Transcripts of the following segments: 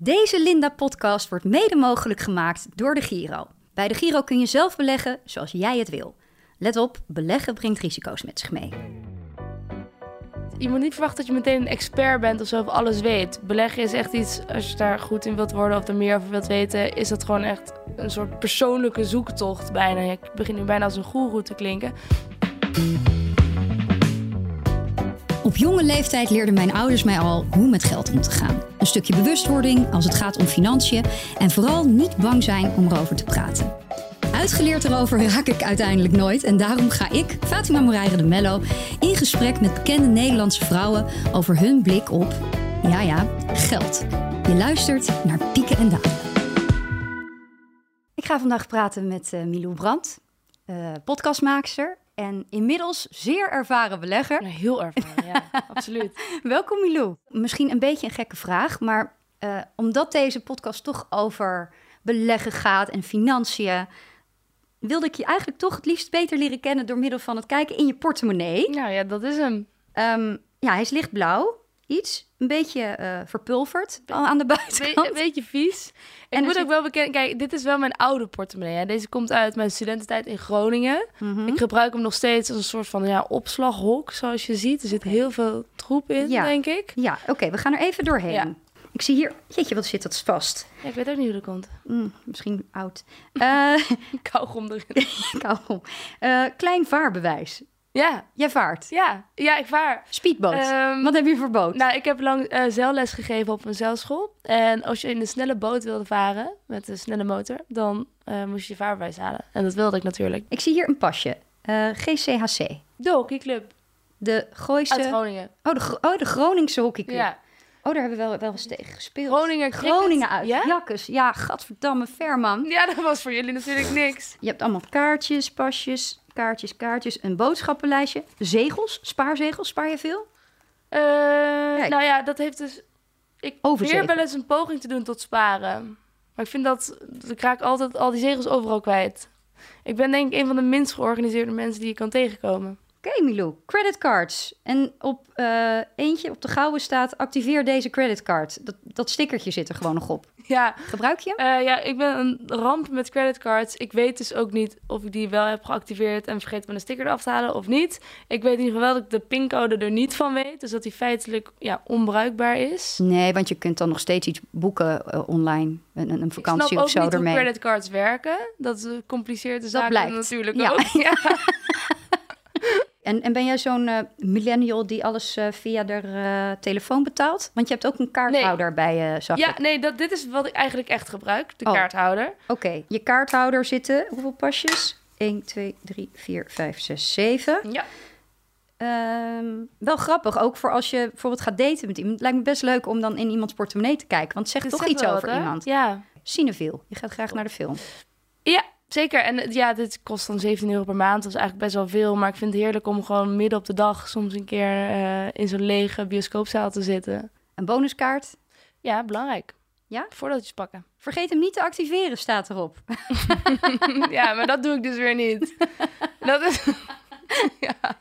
Deze Linda-podcast wordt mede mogelijk gemaakt door de Giro. Bij de Giro kun je zelf beleggen zoals jij het wil. Let op, beleggen brengt risico's met zich mee. Je moet niet verwachten dat je meteen een expert bent of zo of alles weet. Beleggen is echt iets, als je daar goed in wilt worden of er meer over wilt weten, is dat gewoon echt een soort persoonlijke zoektocht bijna. Ik begin nu bijna als een goeroe te klinken. Op jonge leeftijd leerden mijn ouders mij al hoe met geld om te gaan. Een stukje bewustwording als het gaat om financiën en vooral niet bang zijn om erover te praten. Uitgeleerd erover raak ik uiteindelijk nooit en daarom ga ik, Fatima Moreira de Mello, in gesprek met bekende Nederlandse vrouwen over hun blik op, ja ja, geld. Je luistert naar Pieken en Dalen. Ik ga vandaag praten met uh, Milou Brandt, uh, podcastmaakster en inmiddels zeer ervaren belegger. Ja, heel ervaren, ja, absoluut. Welkom Milou. Misschien een beetje een gekke vraag, maar uh, omdat deze podcast toch over beleggen gaat en financiën, wilde ik je eigenlijk toch het liefst beter leren kennen door middel van het kijken in je portemonnee. Nou ja, dat is hem. Um, ja, hij is lichtblauw. Iets, een beetje uh, verpulverd Be aan de buitenkant. Een beetje vies. En ik moet ook wel bekennen, kijk, dit is wel mijn oude portemonnee. Hè. Deze komt uit mijn studententijd in Groningen. Mm -hmm. Ik gebruik hem nog steeds als een soort van ja, opslaghok, zoals je ziet. Er zit heel veel troep in, ja. denk ik. Ja, oké, okay, we gaan er even doorheen. Ja. Ik zie hier, jeetje, wat zit dat vast? Ja, ik weet ook niet hoe dat komt. Mm, misschien oud. Uh, kauwgom erin. kauwgom. Uh, klein vaarbewijs. Ja. Jij vaart? Ja, ja ik vaar. Speedboot. Um, Wat heb je voor boot? Nou, ik heb lang uh, zeilles gegeven op een zeilschool. En als je in een snelle boot wilde varen, met een snelle motor, dan uh, moest je je vaarbewijs halen. En dat wilde ik natuurlijk. Ik zie hier een pasje. Uh, GCHC. De hockeyclub. De Gooise... Uit Groningen. Oh, de, oh, de Groningse hockeyclub. Ja. Oh, daar hebben we wel, wel eens tegen gespeeld. Groningen, Groningen uit. Ja? Jakkes. Ja, gadverdamme, ver man. Ja, dat was voor jullie natuurlijk niks. Je hebt allemaal kaartjes, pasjes, kaartjes, kaartjes, een boodschappenlijstje, zegels, spaarzegels. Spaar je veel? Uh, nou ja, dat heeft dus... Ik probeer wel eens een poging te doen tot sparen. Maar ik vind dat... Ik raak altijd al die zegels overal kwijt. Ik ben denk ik een van de minst georganiseerde mensen die je kan tegenkomen. Oké, okay, Milou. Creditcards. En op uh, eentje op de gouden staat: activeer deze creditcard. Dat, dat stickertje zit er gewoon nog op. Ja. Gebruik je? Uh, ja, ik ben een ramp met creditcards. Ik weet dus ook niet of ik die wel heb geactiveerd en vergeten met een sticker eraf te halen of niet. Ik weet in ieder geval dat ik de pincode er niet van weet. Dus dat die feitelijk ja, onbruikbaar is. Nee, want je kunt dan nog steeds iets boeken uh, online. Een, een vakantie ik snap of zo ook niet ermee. hoe creditcards werken. Dat compliceert de zaken blijkt. natuurlijk ja. ook. Ja. En, en ben jij zo'n uh, millennial die alles uh, via de uh, telefoon betaalt? Want je hebt ook een kaarthouder nee. bij je, zag Ja, ik. nee, dat, dit is wat ik eigenlijk echt gebruik, de Oh. kaarthouder. Oké, okay. je kaarthouder zitten, hoeveel pasjes? 1, 2, 3, 4, 5, 6, 7. Ja. Um, wel grappig, ook voor als je bijvoorbeeld gaat daten met iemand. Het lijkt me best leuk om dan in iemands portemonnee te kijken. Want het zegt Dit toch zegt iets over wat, iemand. Ja. Cinefiel, je gaat graag naar de film. Ja, zeker. En ja, dit kost dan 17 euro per maand. Dat is eigenlijk best wel veel. Maar ik vind het heerlijk om gewoon midden op de dag... soms een keer uh, in zo'n lege bioscoopzaal te zitten. Een bonuskaart? Ja, belangrijk. Ja? Voordeeltjes pakken. Vergeet hem niet te activeren, staat erop. ja, maar dat doe ik dus weer niet. dat is... ja.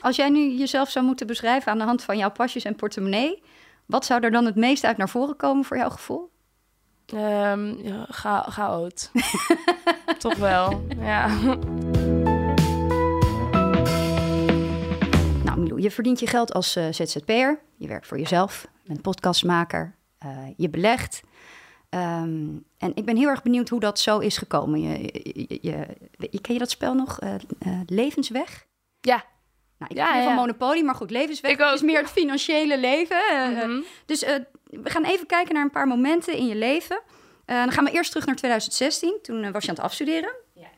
Als jij nu jezelf zou moeten beschrijven aan de hand van jouw pasjes en portemonnee... wat zou er dan het meest uit naar voren komen voor jouw gevoel? Um, ja, ga, chaot. Toch wel, ja. Nou, Milou, je verdient je geld als uh, ZZP'er. Je werkt voor jezelf, je bent podcastmaker. Uh, je belegt. Um, en ik ben heel erg benieuwd hoe dat zo is gekomen. Je, je, ken je dat spel nog? Uh, Levensweg? Ja. Nou, ik ja, ja. van Monopoly, maar goed, Levensweg ik ook. is meer het financiële leven. Mm -hmm. Dus we gaan even kijken naar een paar momenten in je leven. Uh, dan gaan we eerst terug naar 2016. Toen uh, was je aan het afstuderen. Ja.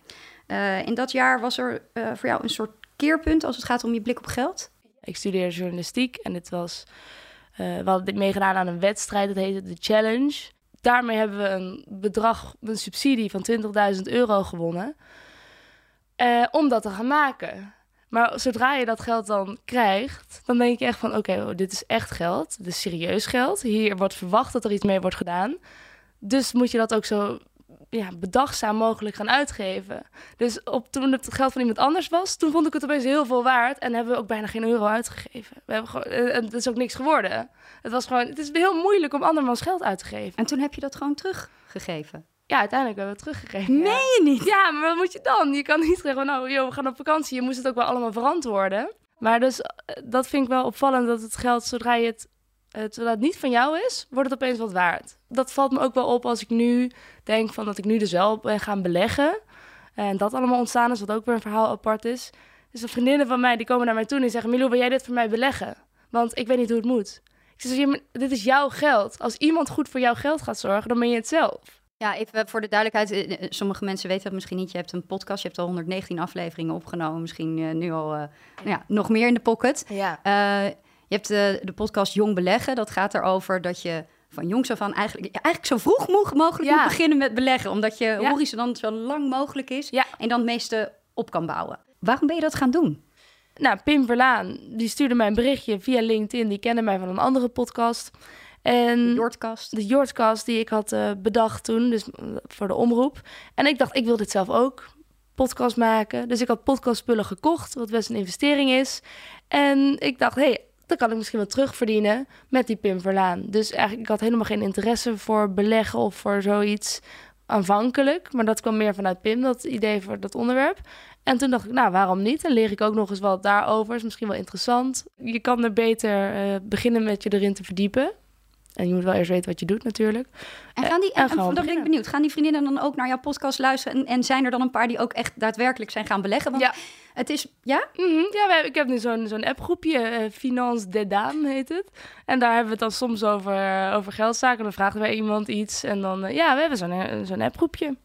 Uh, in dat jaar was er voor jou een soort keerpunt als het gaat om je blik op geld? Ik studeerde journalistiek en het was... we hadden meegedaan aan een wedstrijd, dat heette The Challenge. Daarmee hebben we een bedrag, een subsidie van 20.000 euro gewonnen. om dat te gaan maken. Maar zodra je dat geld dan krijgt, dan denk je echt van... oké, oh, dit is echt geld, dit is serieus geld. Hier wordt verwacht dat er iets mee wordt gedaan. Dus moet je dat ook zo ja, bedachtzaam mogelijk gaan uitgeven. Dus op, toen het geld van iemand anders was, toen vond ik het opeens heel veel waard. En hebben we ook bijna geen euro uitgegeven. We hebben gewoon, eh, het is ook niks geworden. Het was gewoon, het is heel moeilijk om andermans geld uit te geven. En toen heb je dat gewoon teruggegeven? Ja, uiteindelijk hebben we het teruggegeven. Meen je niet? Ja, maar wat moet je dan? Je kan niet zeggen, nou, joh, we gaan op vakantie. Je moest het ook wel allemaal verantwoorden. Maar dus, eh, dat vind ik wel opvallend, dat het geld, zodra je het terwijl het niet van jou is, wordt het opeens wat waard. Dat valt me ook wel op als ik nu denk van dat ik nu dus wel ben gaan beleggen. En dat allemaal ontstaan is, wat ook weer een verhaal apart is. Dus de vriendinnen van mij die komen naar mij toe en die zeggen: Milou, wil jij dit voor mij beleggen? Want ik weet niet hoe het moet. Ik zeg: Dit is jouw geld. Als iemand goed voor jouw geld gaat zorgen, dan ben je het zelf. Ja, even voor de duidelijkheid. Eh, eh, sommige mensen weten dat misschien niet. Je hebt een podcast, je hebt al 119 afleveringen opgenomen. Misschien uh, nu al uh, nou ja, nog meer in de pocket. Ja. Uh, je hebt de, de podcast Jong Beleggen. Dat gaat erover dat je van jongs af aan eigenlijk, eigenlijk zo vroeg mogelijk moet beginnen met beleggen. Omdat je ja. horizon dan zo lang mogelijk is en dan het meeste op kan bouwen. Waarom ben je dat gaan doen? Nou, Pim Verlaan, die stuurde mij een berichtje via LinkedIn. Die kende mij van een andere podcast. En de Jordcast. De die ik had uh, bedacht toen, dus voor de omroep. En ik dacht, ik wil dit zelf ook podcast maken. Dus ik had podcastspullen gekocht, wat best een investering is. En ik dacht, hey, dan kan ik misschien wel terugverdienen met die Pim Verlaan. Dus eigenlijk, ik had helemaal geen interesse voor beleggen of voor zoiets aanvankelijk. Maar dat kwam meer vanuit Pim, dat idee voor dat onderwerp. En toen dacht ik, nou, waarom niet? En leer ik ook nog eens wat daarover. Is misschien wel interessant. Je kan er beter uh, beginnen met je erin te verdiepen. En je moet wel eerst weten wat je doet natuurlijk. En gaan die, en, en, dan ben ik benieuwd, gaan die vriendinnen dan ook naar jouw podcast luisteren? En, en zijn er dan een paar die ook echt daadwerkelijk zijn gaan beleggen? Want ja. het is, ja? Mm -hmm. Ja, ik heb nu zo'n zo'n appgroepje, uh, Finance de Dame heet het. En daar hebben we het dan soms over, uh, over geldzaken. Dan vragen wij iemand iets en dan, uh, ja, we hebben zo'n zo'n appgroepje.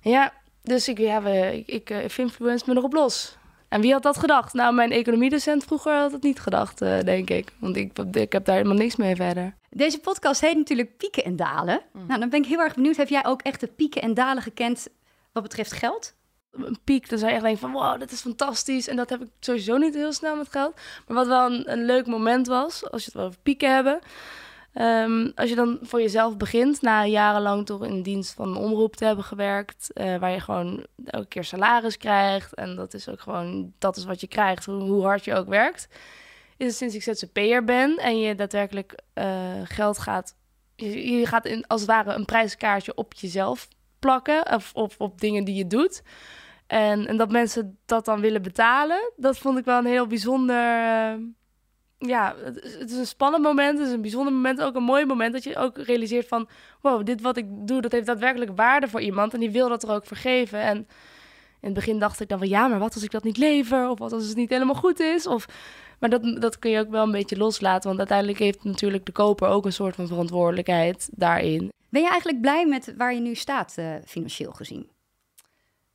Ja, dus ik, ja, we, ik, ik influence me erop los. En wie had dat gedacht? Nou, mijn economiedocent vroeger had het niet gedacht, uh, denk ik. Want ik, ik heb daar helemaal niks mee verder. Deze podcast heet natuurlijk Pieken en Dalen. Mm. Nou, dan ben ik heel erg benieuwd. Heb jij ook echt de pieken en dalen gekend wat betreft geld? Een piek, dan zou je echt denken van wow, dat is fantastisch. En dat heb ik sowieso niet heel snel met geld. Maar wat wel een, een leuk moment was, als je het wel over pieken hebben... Um, als je dan voor jezelf begint, na jarenlang toch in dienst van omroep te hebben gewerkt, uh, waar je gewoon elke keer salaris krijgt en dat is ook gewoon, dat is wat je krijgt, hoe, hard je ook werkt, is het sinds ik ZZP'er ben en je daadwerkelijk uh, geld gaat, je, gaat in, als het ware een prijskaartje op jezelf plakken of, of op dingen die je doet. En, en dat mensen dat dan willen betalen, dat vond ik wel een heel bijzonder... Uh, ja, het is een spannend moment, het is een bijzonder moment, ook een mooi moment dat je ook realiseert van, wow, dit wat ik doe, dat heeft daadwerkelijk waarde voor iemand en die wil dat er ook vergeven. En in het begin dacht ik dan van, ja, maar wat als ik dat niet lever? Of wat als het niet helemaal goed is? Of, maar dat, dat kun je ook wel een beetje loslaten, want uiteindelijk heeft natuurlijk de koper ook een soort van verantwoordelijkheid daarin. Ben je eigenlijk blij met waar je nu staat, uh, financieel gezien?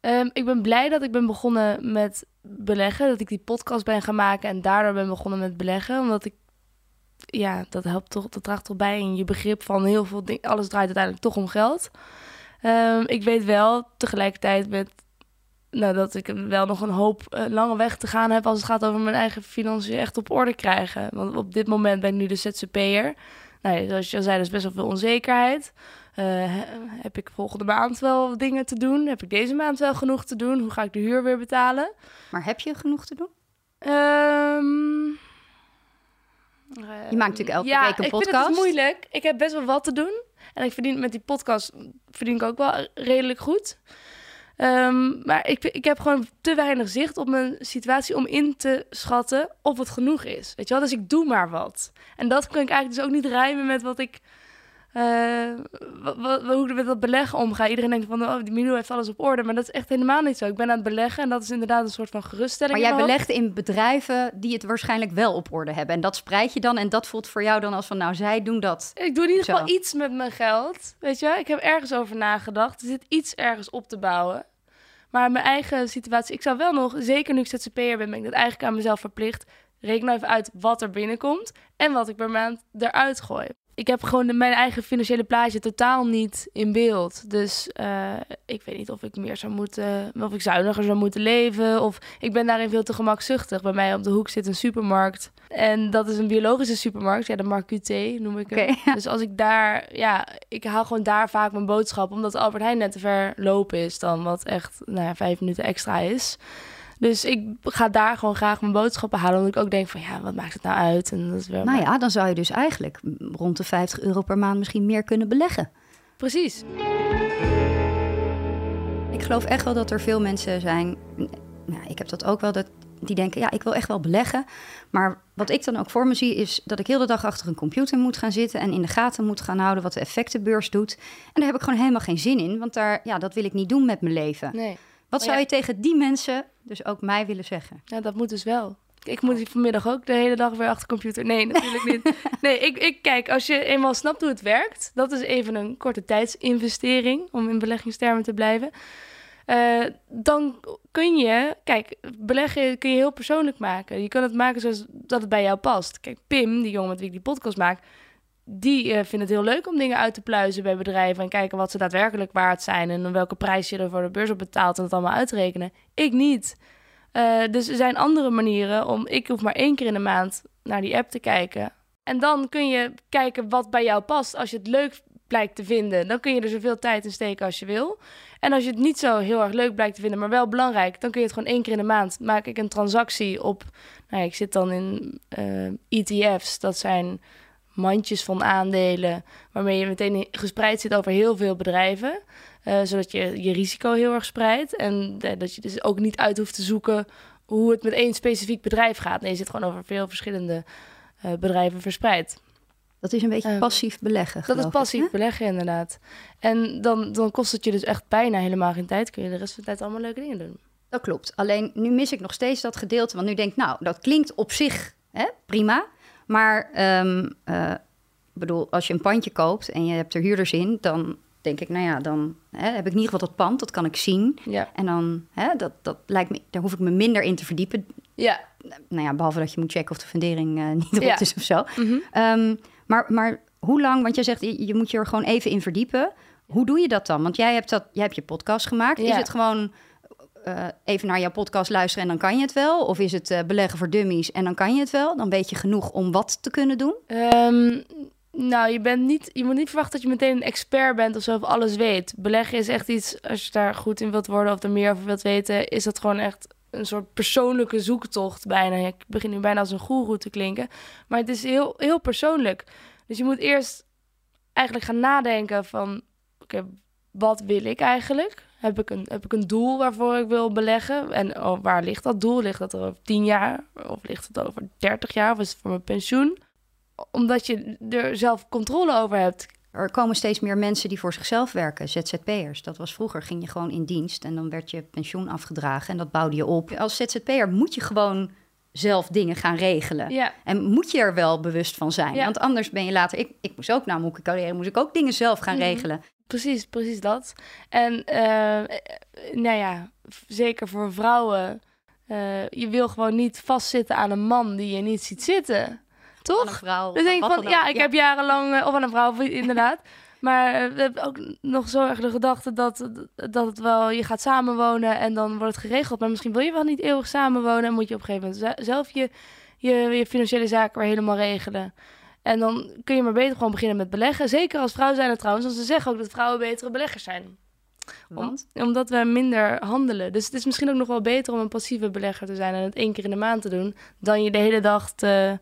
Um, ik ben blij dat ik ben begonnen met beleggen. Dat ik die podcast ben gaan maken en daardoor ben begonnen met beleggen. Omdat ik, ja, dat helpt toch, dat draagt toch bij in je begrip van heel veel dingen. Alles draait uiteindelijk toch om geld. Um, ik weet wel tegelijkertijd met, nou, dat ik wel nog een hoop uh, lange weg te gaan heb als het gaat over mijn eigen financiën echt op orde krijgen. Want op dit moment ben ik nu de ZZP'er. Nou, zoals je al zei, er is best wel veel onzekerheid. Uh, heb ik volgende maand wel dingen te doen? Heb ik deze maand wel genoeg te doen? Hoe ga ik de huur weer betalen? Maar heb je genoeg te doen? Um, je maakt natuurlijk elke ja, week een podcast. Ja, ik vind het moeilijk. Ik heb best wel wat te doen. En ik verdien met die podcast verdien ik ook wel redelijk goed. Um, maar ik, ik heb gewoon te weinig zicht op mijn situatie om in te schatten of het genoeg is. Weet je wel? Dus ik doe maar wat. En dat kan ik eigenlijk dus ook niet rijmen met wat ik hoe ik met dat beleggen omga. Iedereen denkt van, oh, die Milo heeft alles op orde. Maar dat is echt helemaal niet zo. Ik ben aan het beleggen en dat is inderdaad een soort van geruststelling. Maar jij belegt in bedrijven die het waarschijnlijk wel op orde hebben. En dat spreid je dan en dat voelt voor jou dan als van, nou, zij doen dat. Ik doe in ieder geval iets met mijn geld. Weet je, ik heb ergens over nagedacht. Er zit iets ergens op te bouwen. Maar mijn eigen situatie, ik zou wel nog, zeker nu ik ZZP'er ben, ben ik dat eigenlijk aan mezelf verplicht. Reken nou even uit wat er binnenkomt en wat ik per maand eruit gooi. Ik heb gewoon mijn eigen financiële plaatje totaal niet in beeld. Dus uh, ik weet niet of ik meer zou moeten, of ik zuiniger zou moeten leven. Of ik ben daarin veel te gemakzuchtig. Bij mij op de hoek zit een supermarkt. En dat is een biologische supermarkt. Ja, de Mark QT noem ik het. Okay, Dus als ik daar, ja, ik haal gewoon daar vaak mijn boodschap. Omdat Albert Heijn net te ver lopen is dan wat echt, nou ja, vijf minuten extra is. Dus ik ga daar gewoon graag mijn boodschappen halen. Omdat ik ook denk van ja, wat maakt het nou uit? En dat is wel nou ja, dan zou je dus eigenlijk rond de 50 euro per maand misschien meer kunnen beleggen. Precies. Ik geloof echt wel dat er veel mensen zijn. Nou, ik heb dat ook wel. Dat die denken, ja, ik wil echt wel beleggen. Maar wat ik dan ook voor me zie, is dat ik heel de dag achter een computer moet gaan zitten en in de gaten moet gaan houden wat de effectenbeurs doet. En daar heb ik gewoon helemaal geen zin in, want daar, ja, dat wil ik niet doen met mijn leven. Nee. Wat zou je tegen die mensen, dus ook mij, willen zeggen? Ja, dat moet dus wel. Ik moet vanmiddag ook de hele dag weer achter de computer. Nee, natuurlijk niet. Nee, ik, ik kijk, als je eenmaal snapt hoe het werkt, dat is even een korte tijdsinvestering om in beleggingstermen te blijven. Uh, dan kun je, kijk, beleggen kun je heel persoonlijk maken. Je kan het maken zoals dat het bij jou past. Kijk, Pim, die jongen met wie ik die podcast maak, die uh, vindt het heel leuk om dingen uit te pluizen bij bedrijven en kijken wat ze daadwerkelijk waard zijn en welke prijs je er voor de beurs op betaalt en het allemaal uitrekenen. Ik niet. Uh, dus er zijn andere manieren om. Ik hoef maar één keer in de maand naar die app te kijken. En dan kun je kijken wat bij jou past. Als je het leuk blijkt te vinden, dan kun je er zoveel tijd in steken als je wil. En als je het niet zo heel erg leuk blijkt te vinden, maar wel belangrijk, dan kun je het gewoon één keer in de maand. Maak ik een transactie op. Nou, ik zit dan in uh, eh, ETF's. Dat zijn mandjes van aandelen, waarmee je meteen gespreid zit over heel veel bedrijven. Uh, zodat je je risico heel erg spreidt. En uh, dat je dus ook niet uit hoeft te zoeken hoe het met één specifiek bedrijf gaat. Nee, je zit gewoon over veel verschillende uh, bedrijven verspreid. Dat is een beetje passief beleggen. Dat is passief beleggen, inderdaad. En dan, dan kost het je dus echt bijna helemaal geen tijd. Kun je de rest van de tijd allemaal leuke dingen doen. Dat klopt. Alleen nu mis ik nog steeds dat gedeelte. Want nu denk ik, nou, dat klinkt op zich hè, prima. Maar um, uh, bedoel, als je een pandje koopt en je hebt er huurders in, dan denk ik, nou ja, dan hè, heb ik in ieder geval dat pand, dat kan ik zien. Ja. En dan, hè, dat, dat lijkt me, daar hoef ik me minder in te verdiepen. Ja. Nou ja, behalve dat je moet checken of de fundering uh, niet erop is of zo. Mm -hmm. um, maar, maar hoe lang, want jij zegt, je, je, moet je er gewoon even in verdiepen. Hoe doe je dat dan? Want jij hebt, dat, jij hebt je podcast gemaakt. Ja. Is het gewoon uh, even naar jouw podcast luisteren en dan kan je het wel? Of is het uh, beleggen voor dummies en dan kan je het wel? Dan weet je genoeg om wat te kunnen doen? Um, nou, je, bent niet, je moet niet verwachten dat je meteen een expert bent of zo alles weet. Beleggen is echt iets, als je daar goed in wilt worden of er meer over wilt weten, is dat gewoon echt een soort persoonlijke zoektocht bijna. Ik begin nu bijna als een goeroe te klinken. Maar het is heel, heel persoonlijk. Dus je moet eerst eigenlijk gaan nadenken van... oké, wat wil ik eigenlijk? Heb ik, een, heb ik een doel waarvoor ik wil beleggen? En oh, waar ligt dat doel? Ligt dat over tien jaar? Of ligt het over 30 jaar? Of is het voor mijn pensioen? Omdat je er zelf controle over hebt. Er komen steeds meer mensen die voor zichzelf werken, ZZP'ers. Dat was vroeger, ging je gewoon in dienst en dan werd je pensioen afgedragen en dat bouwde je op. Als ZZP'er moet je gewoon zelf dingen gaan regelen. Ja. En moet je er wel bewust van zijn. Want anders ben je later... Ik, ik moest ook na mijn carrière moest ik ook dingen zelf gaan mhm. regelen. Precies, precies dat. En uh, nou ja, zeker voor vrouwen... Uh, je wil gewoon niet vastzitten aan een man die je niet ziet zitten. Toch? een vrouw. Dus denk ik van, ja, ik heb jarenlang... Uh, of aan een vrouw, inderdaad. Maar we hebben ook nog zo erg de gedachte dat, dat het wel, je gaat samenwonen en dan wordt het geregeld. Maar misschien wil je wel niet eeuwig samenwonen en moet je op een gegeven moment zelf je, je, je financiële zaken weer helemaal regelen. En dan kun je maar beter gewoon beginnen met beleggen. Zeker als vrouw zijn er trouwens, want ze zeggen ook dat vrouwen betere beleggers zijn. Want? omdat we minder handelen. Dus het is misschien ook nog wel beter om een passieve belegger te zijn en het één keer in de maand te doen, dan je de hele dag te,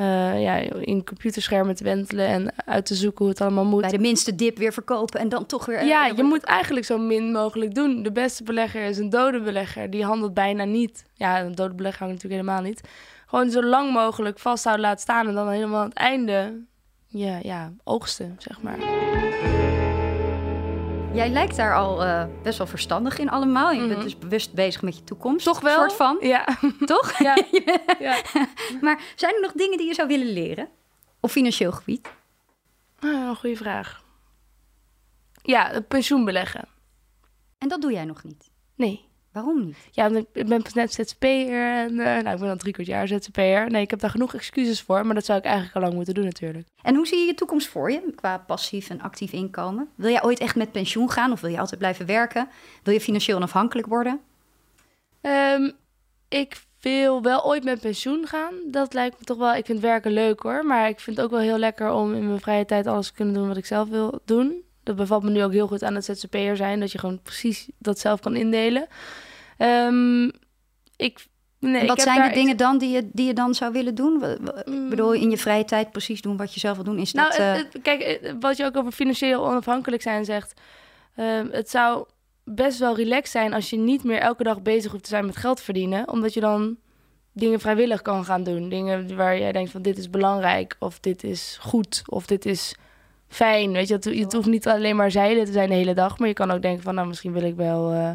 uh, ja, in computerschermen te wentelen en uit te zoeken hoe het allemaal moet. Bij de minste dip weer verkopen en dan toch weer... Ja, je moet eigenlijk zo min mogelijk doen. De beste belegger is een dode belegger. Die handelt bijna niet. Ja, een dode belegger hangt natuurlijk helemaal niet. Gewoon zo lang mogelijk vasthouden, laten staan en dan helemaal aan het einde ja, ja, oogsten, zeg maar. Jij lijkt daar al uh, best wel verstandig in allemaal. Je bent mhm. dus bewust bezig met je toekomst. Toch wel? Soort van. Ja. Toch? Ja. ja. maar zijn er nog dingen die je zou willen leren? Op financieel gebied? Een goede vraag. Ja, pensioen beleggen. En dat doe jij nog niet? Nee. Waarom niet? Ja, ik ben net ZZP'er en uh, nou, ik ben al drie kwart jaar ZZP'er. Nee, ik heb daar genoeg excuses voor, maar dat zou ik eigenlijk al lang moeten doen natuurlijk. En hoe zie je je toekomst voor je qua passief en actief inkomen? Wil jij ooit echt met pensioen gaan of wil je altijd blijven werken? Wil je financieel onafhankelijk worden? Um, ik wil wel ooit met pensioen gaan. Dat lijkt me toch wel. Ik vind werken leuk hoor. Maar ik vind het ook wel heel lekker om in mijn vrije tijd alles te kunnen doen wat ik zelf wil doen. Dat bevalt me nu ook heel goed aan het ZZP'er zijn. Dat je gewoon precies dat zelf kan indelen. Um, ik, nee, wat ik zijn de dingen dan die je, die je dan zou willen doen? Ik mm. bedoel, in je vrije tijd precies doen wat je zelf wil doen? Is nou, dat, uh... kijk, eh, wat je ook over financieel onafhankelijk zijn zegt. Uh, het zou best wel relaxed zijn als je niet meer elke dag bezig hoeft te zijn met geld verdienen. Omdat je dan dingen vrijwillig kan gaan doen. Dingen waar jij denkt van dit is belangrijk of dit is goed of dit is fijn. Weet je, het, het hoeft niet alleen maar zeilen te zijn de hele dag. Maar je kan ook denken van nou misschien wil ik wel uh,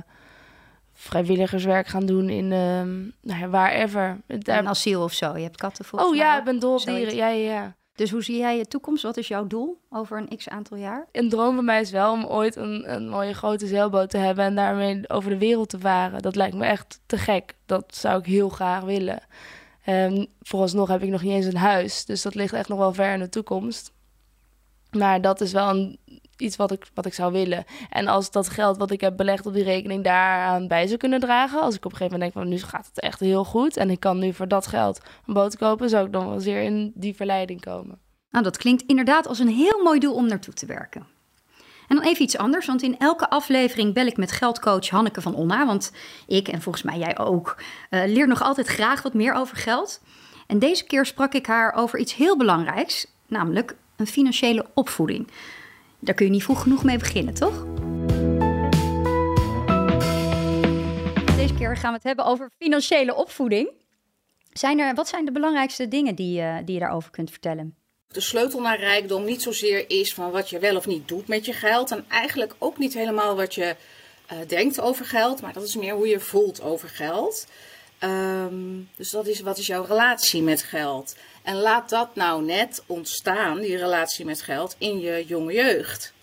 vrijwilligerswerk gaan doen in uh, nou ja, wherever. Een asiel of zo. Je hebt katten volgens Oh ja, ik ben dol op dieren. Ja, ja, ja. Dus hoe zie jij je toekomst? Wat is jouw doel over een x aantal jaar? Een droom van mij is wel om ooit een, een mooie grote zeilboot te hebben en daarmee over de wereld te varen. Dat lijkt me echt te gek. Dat zou ik heel graag willen. Um, vooralsnog heb ik nog niet eens een huis, dus dat ligt echt nog wel ver in de toekomst. Maar dat is wel een, iets wat ik, wat ik zou willen. En als dat geld wat ik heb belegd op die rekening daaraan bij zou kunnen dragen. Als ik op een gegeven moment denk van nu gaat het echt heel goed. En ik kan nu voor dat geld een boot kopen. Zou ik dan wel zeer in die verleiding komen. Nou, dat klinkt inderdaad als een heel mooi doel om naartoe te werken. En dan even iets anders, want in elke aflevering bel ik met geldcoach Hanneke van Onna. Want ik, en volgens mij jij ook, uh, leer nog altijd graag wat meer over geld. En deze keer sprak ik haar over iets heel belangrijks, namelijk een financiële opvoeding. Daar kun je niet vroeg genoeg mee beginnen, toch? Deze keer gaan we het hebben over financiële opvoeding. Zijn er, wat zijn de belangrijkste dingen die, uh, die je daarover kunt vertellen? De sleutel naar rijkdom niet zozeer is van wat je wel of niet doet met je geld. En eigenlijk ook niet helemaal wat je uh, denkt over geld, maar dat is meer hoe je voelt over geld. Um, dus dat is wat is jouw relatie met geld? En laat dat nou net ontstaan, die relatie met geld, in je jonge jeugd.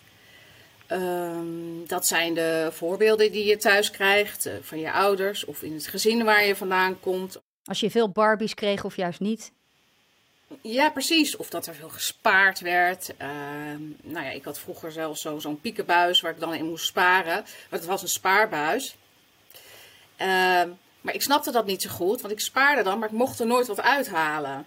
Um, dat zijn de voorbeelden die je thuis krijgt uh, van je ouders of in het gezin waar je vandaan komt. Als je veel Barbies kreeg of juist niet? Ja, precies. Of dat er veel gespaard werd. Uh, nou ja, ik had vroeger zelfs zo, zo'n piekenbuis waar ik dan in moest sparen. Maar het was een spaarbuis. Uh, maar ik snapte dat niet zo goed, want ik spaarde dan, maar ik mocht er nooit wat uithalen.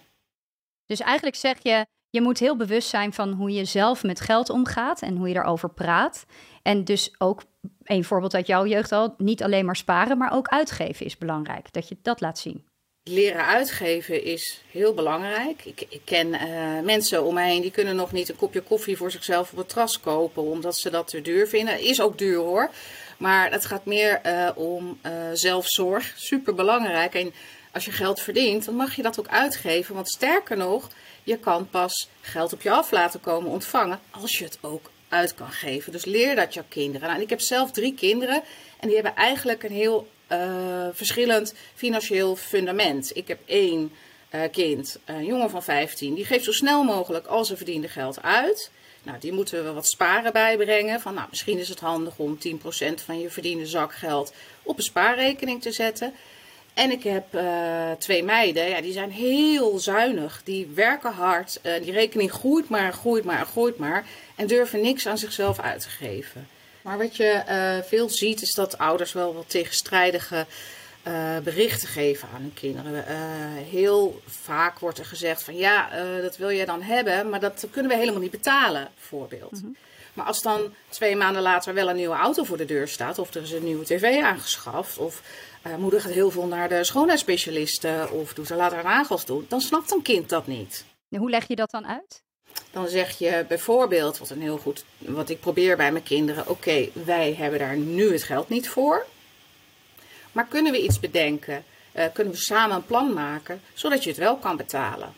Dus eigenlijk zeg je, je moet heel bewust zijn van hoe je zelf met geld omgaat en hoe je daarover praat. En dus ook, een voorbeeld uit jouw jeugd al, niet alleen maar sparen, maar ook uitgeven is belangrijk. Dat je dat laat zien. Leren uitgeven is heel belangrijk. Ik, ik ken uh, mensen om me heen die kunnen nog niet een kopje koffie voor zichzelf op het terras kopen, omdat ze dat te duur vinden. Is ook duur hoor. Maar het gaat meer uh, om uh, zelfzorg. Super belangrijk. En als je geld verdient, dan mag je dat ook uitgeven. Want sterker nog, je kan pas geld op je af laten komen ontvangen als je het ook uit kan geven. Dus leer dat je kinderen. Nou, ik heb zelf drie kinderen en die hebben eigenlijk een heel uh, verschillend financieel fundament. Ik heb één kind, een jongen van 15, die geeft zo snel mogelijk al zijn verdiende geld uit. Nou, die moeten we wat sparen bijbrengen. Van, nou, misschien is het handig om 10% van je verdiende zakgeld op een spaarrekening te zetten. En ik heb uh, twee meiden, ja, die zijn heel zuinig. Die werken hard. Uh, die rekening groeit maar, groeit maar, groeit maar. En durven niks aan zichzelf uit te geven. Maar wat je uh, veel ziet, is dat ouders wel wat tegenstrijdige uh, berichten geven aan hun kinderen. Uh, heel vaak wordt er gezegd van ja, uh, dat wil jij dan hebben, maar dat kunnen we helemaal niet betalen, bijvoorbeeld. Mm -hmm. Maar als dan twee maanden later wel een nieuwe auto voor de deur staat, of er is een nieuwe tv aangeschaft, of moeder gaat heel veel naar de schoonheidsspecialisten, of doet er later nagels doen, dan snapt een kind dat niet. En hoe leg je dat dan uit? Dan zeg je bijvoorbeeld, wat een heel goed, wat ik probeer bij mijn kinderen, oké, okay, wij hebben daar nu het geld niet voor. Maar kunnen we iets bedenken? Uh, kunnen we samen een plan maken, zodat je het wel kan betalen?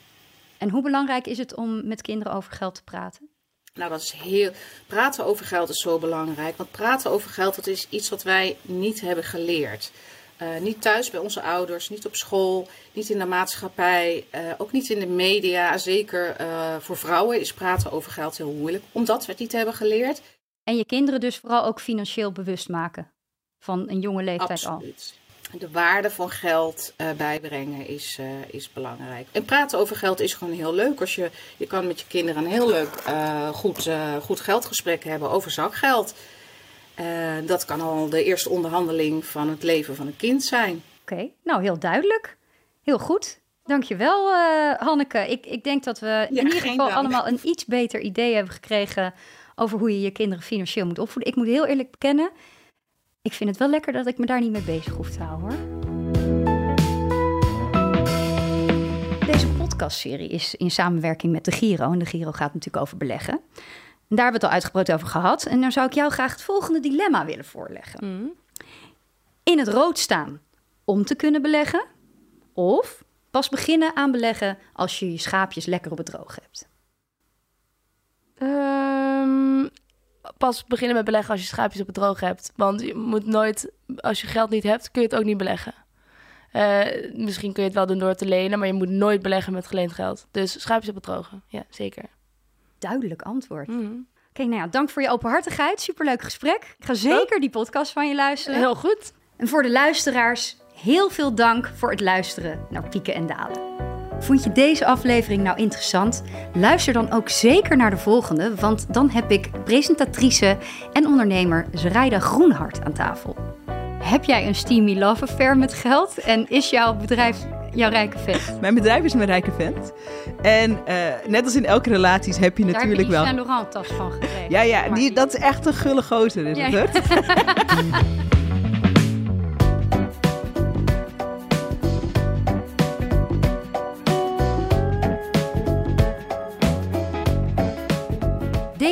En hoe belangrijk is het om met kinderen over geld te praten? Nou, dat is heel. Praten over geld is zo belangrijk. Want praten over geld, dat is iets wat wij niet hebben geleerd. Uh, niet thuis bij onze ouders, niet op school, niet in de maatschappij, uh, ook niet in de media. Zeker uh, voor vrouwen is praten over geld heel moeilijk, omdat we het niet hebben geleerd. En je kinderen dus vooral ook financieel bewust maken van een jonge leeftijd al. De waarde van geld eh, bijbrengen is, eh, is belangrijk. En praten over geld is gewoon heel leuk. Als je, je kan met je kinderen een heel leuk, eh, goed, goed geldgesprek hebben over zakgeld. Dat kan al de eerste onderhandeling van het leven van een kind zijn. Oké, nou heel duidelijk. Heel goed. Dankjewel, Hanneke. Ik, ik denk dat we in ieder geval dank. allemaal een iets beter idee hebben gekregen over hoe je je kinderen financieel moet opvoeden. Ik moet heel eerlijk bekennen, ik vind het wel lekker dat ik me daar niet mee bezig hoef te houden hoor. Deze podcastserie is in samenwerking met de Giro. En de Giro gaat natuurlijk over beleggen. En daar hebben we het al uitgebreid over gehad. En dan zou ik jou graag het volgende dilemma willen voorleggen. Mhm. In het rood staan om te kunnen beleggen. Of pas beginnen aan beleggen als je je schaapjes lekker op het droog hebt. Ehm, pas beginnen met beleggen als je schaapjes op het droog hebt. Want je moet nooit, als je geld niet hebt, kun je het ook niet beleggen. Eh, misschien kun je het wel doen door te lenen, maar je moet nooit beleggen met geleend geld. Dus schaapjes op het droge, ja, zeker. Duidelijk antwoord. Oké, Mhm. nou ja, dank voor je openhartigheid. Superleuk gesprek. Ik ga zeker die podcast van je luisteren. Heel goed. En voor de luisteraars, heel veel dank voor het luisteren naar Pieken en Dalen. Vond je deze aflevering nou interessant? Luister dan ook zeker naar de volgende, want dan heb ik presentatrice en ondernemer Zeraida Groenhart aan tafel. Heb jij een steamy love affair met geld en is jouw bedrijf jouw rijke vent? Mijn bedrijf is mijn rijke vent. En eh, net als in elke relaties heb je Daar heb je natuurlijk wel... Laurent tas van gekregen. Ja, ja, die, dat is echt een gulle gozer, is Ja, het? ja.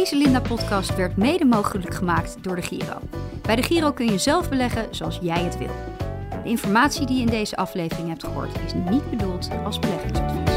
Deze Linda-podcast werd mede mogelijk gemaakt door de Giro. Bij de Giro kun je zelf beleggen zoals jij het wil. De informatie die je in deze aflevering hebt gehoord is niet bedoeld als beleggingsadvies.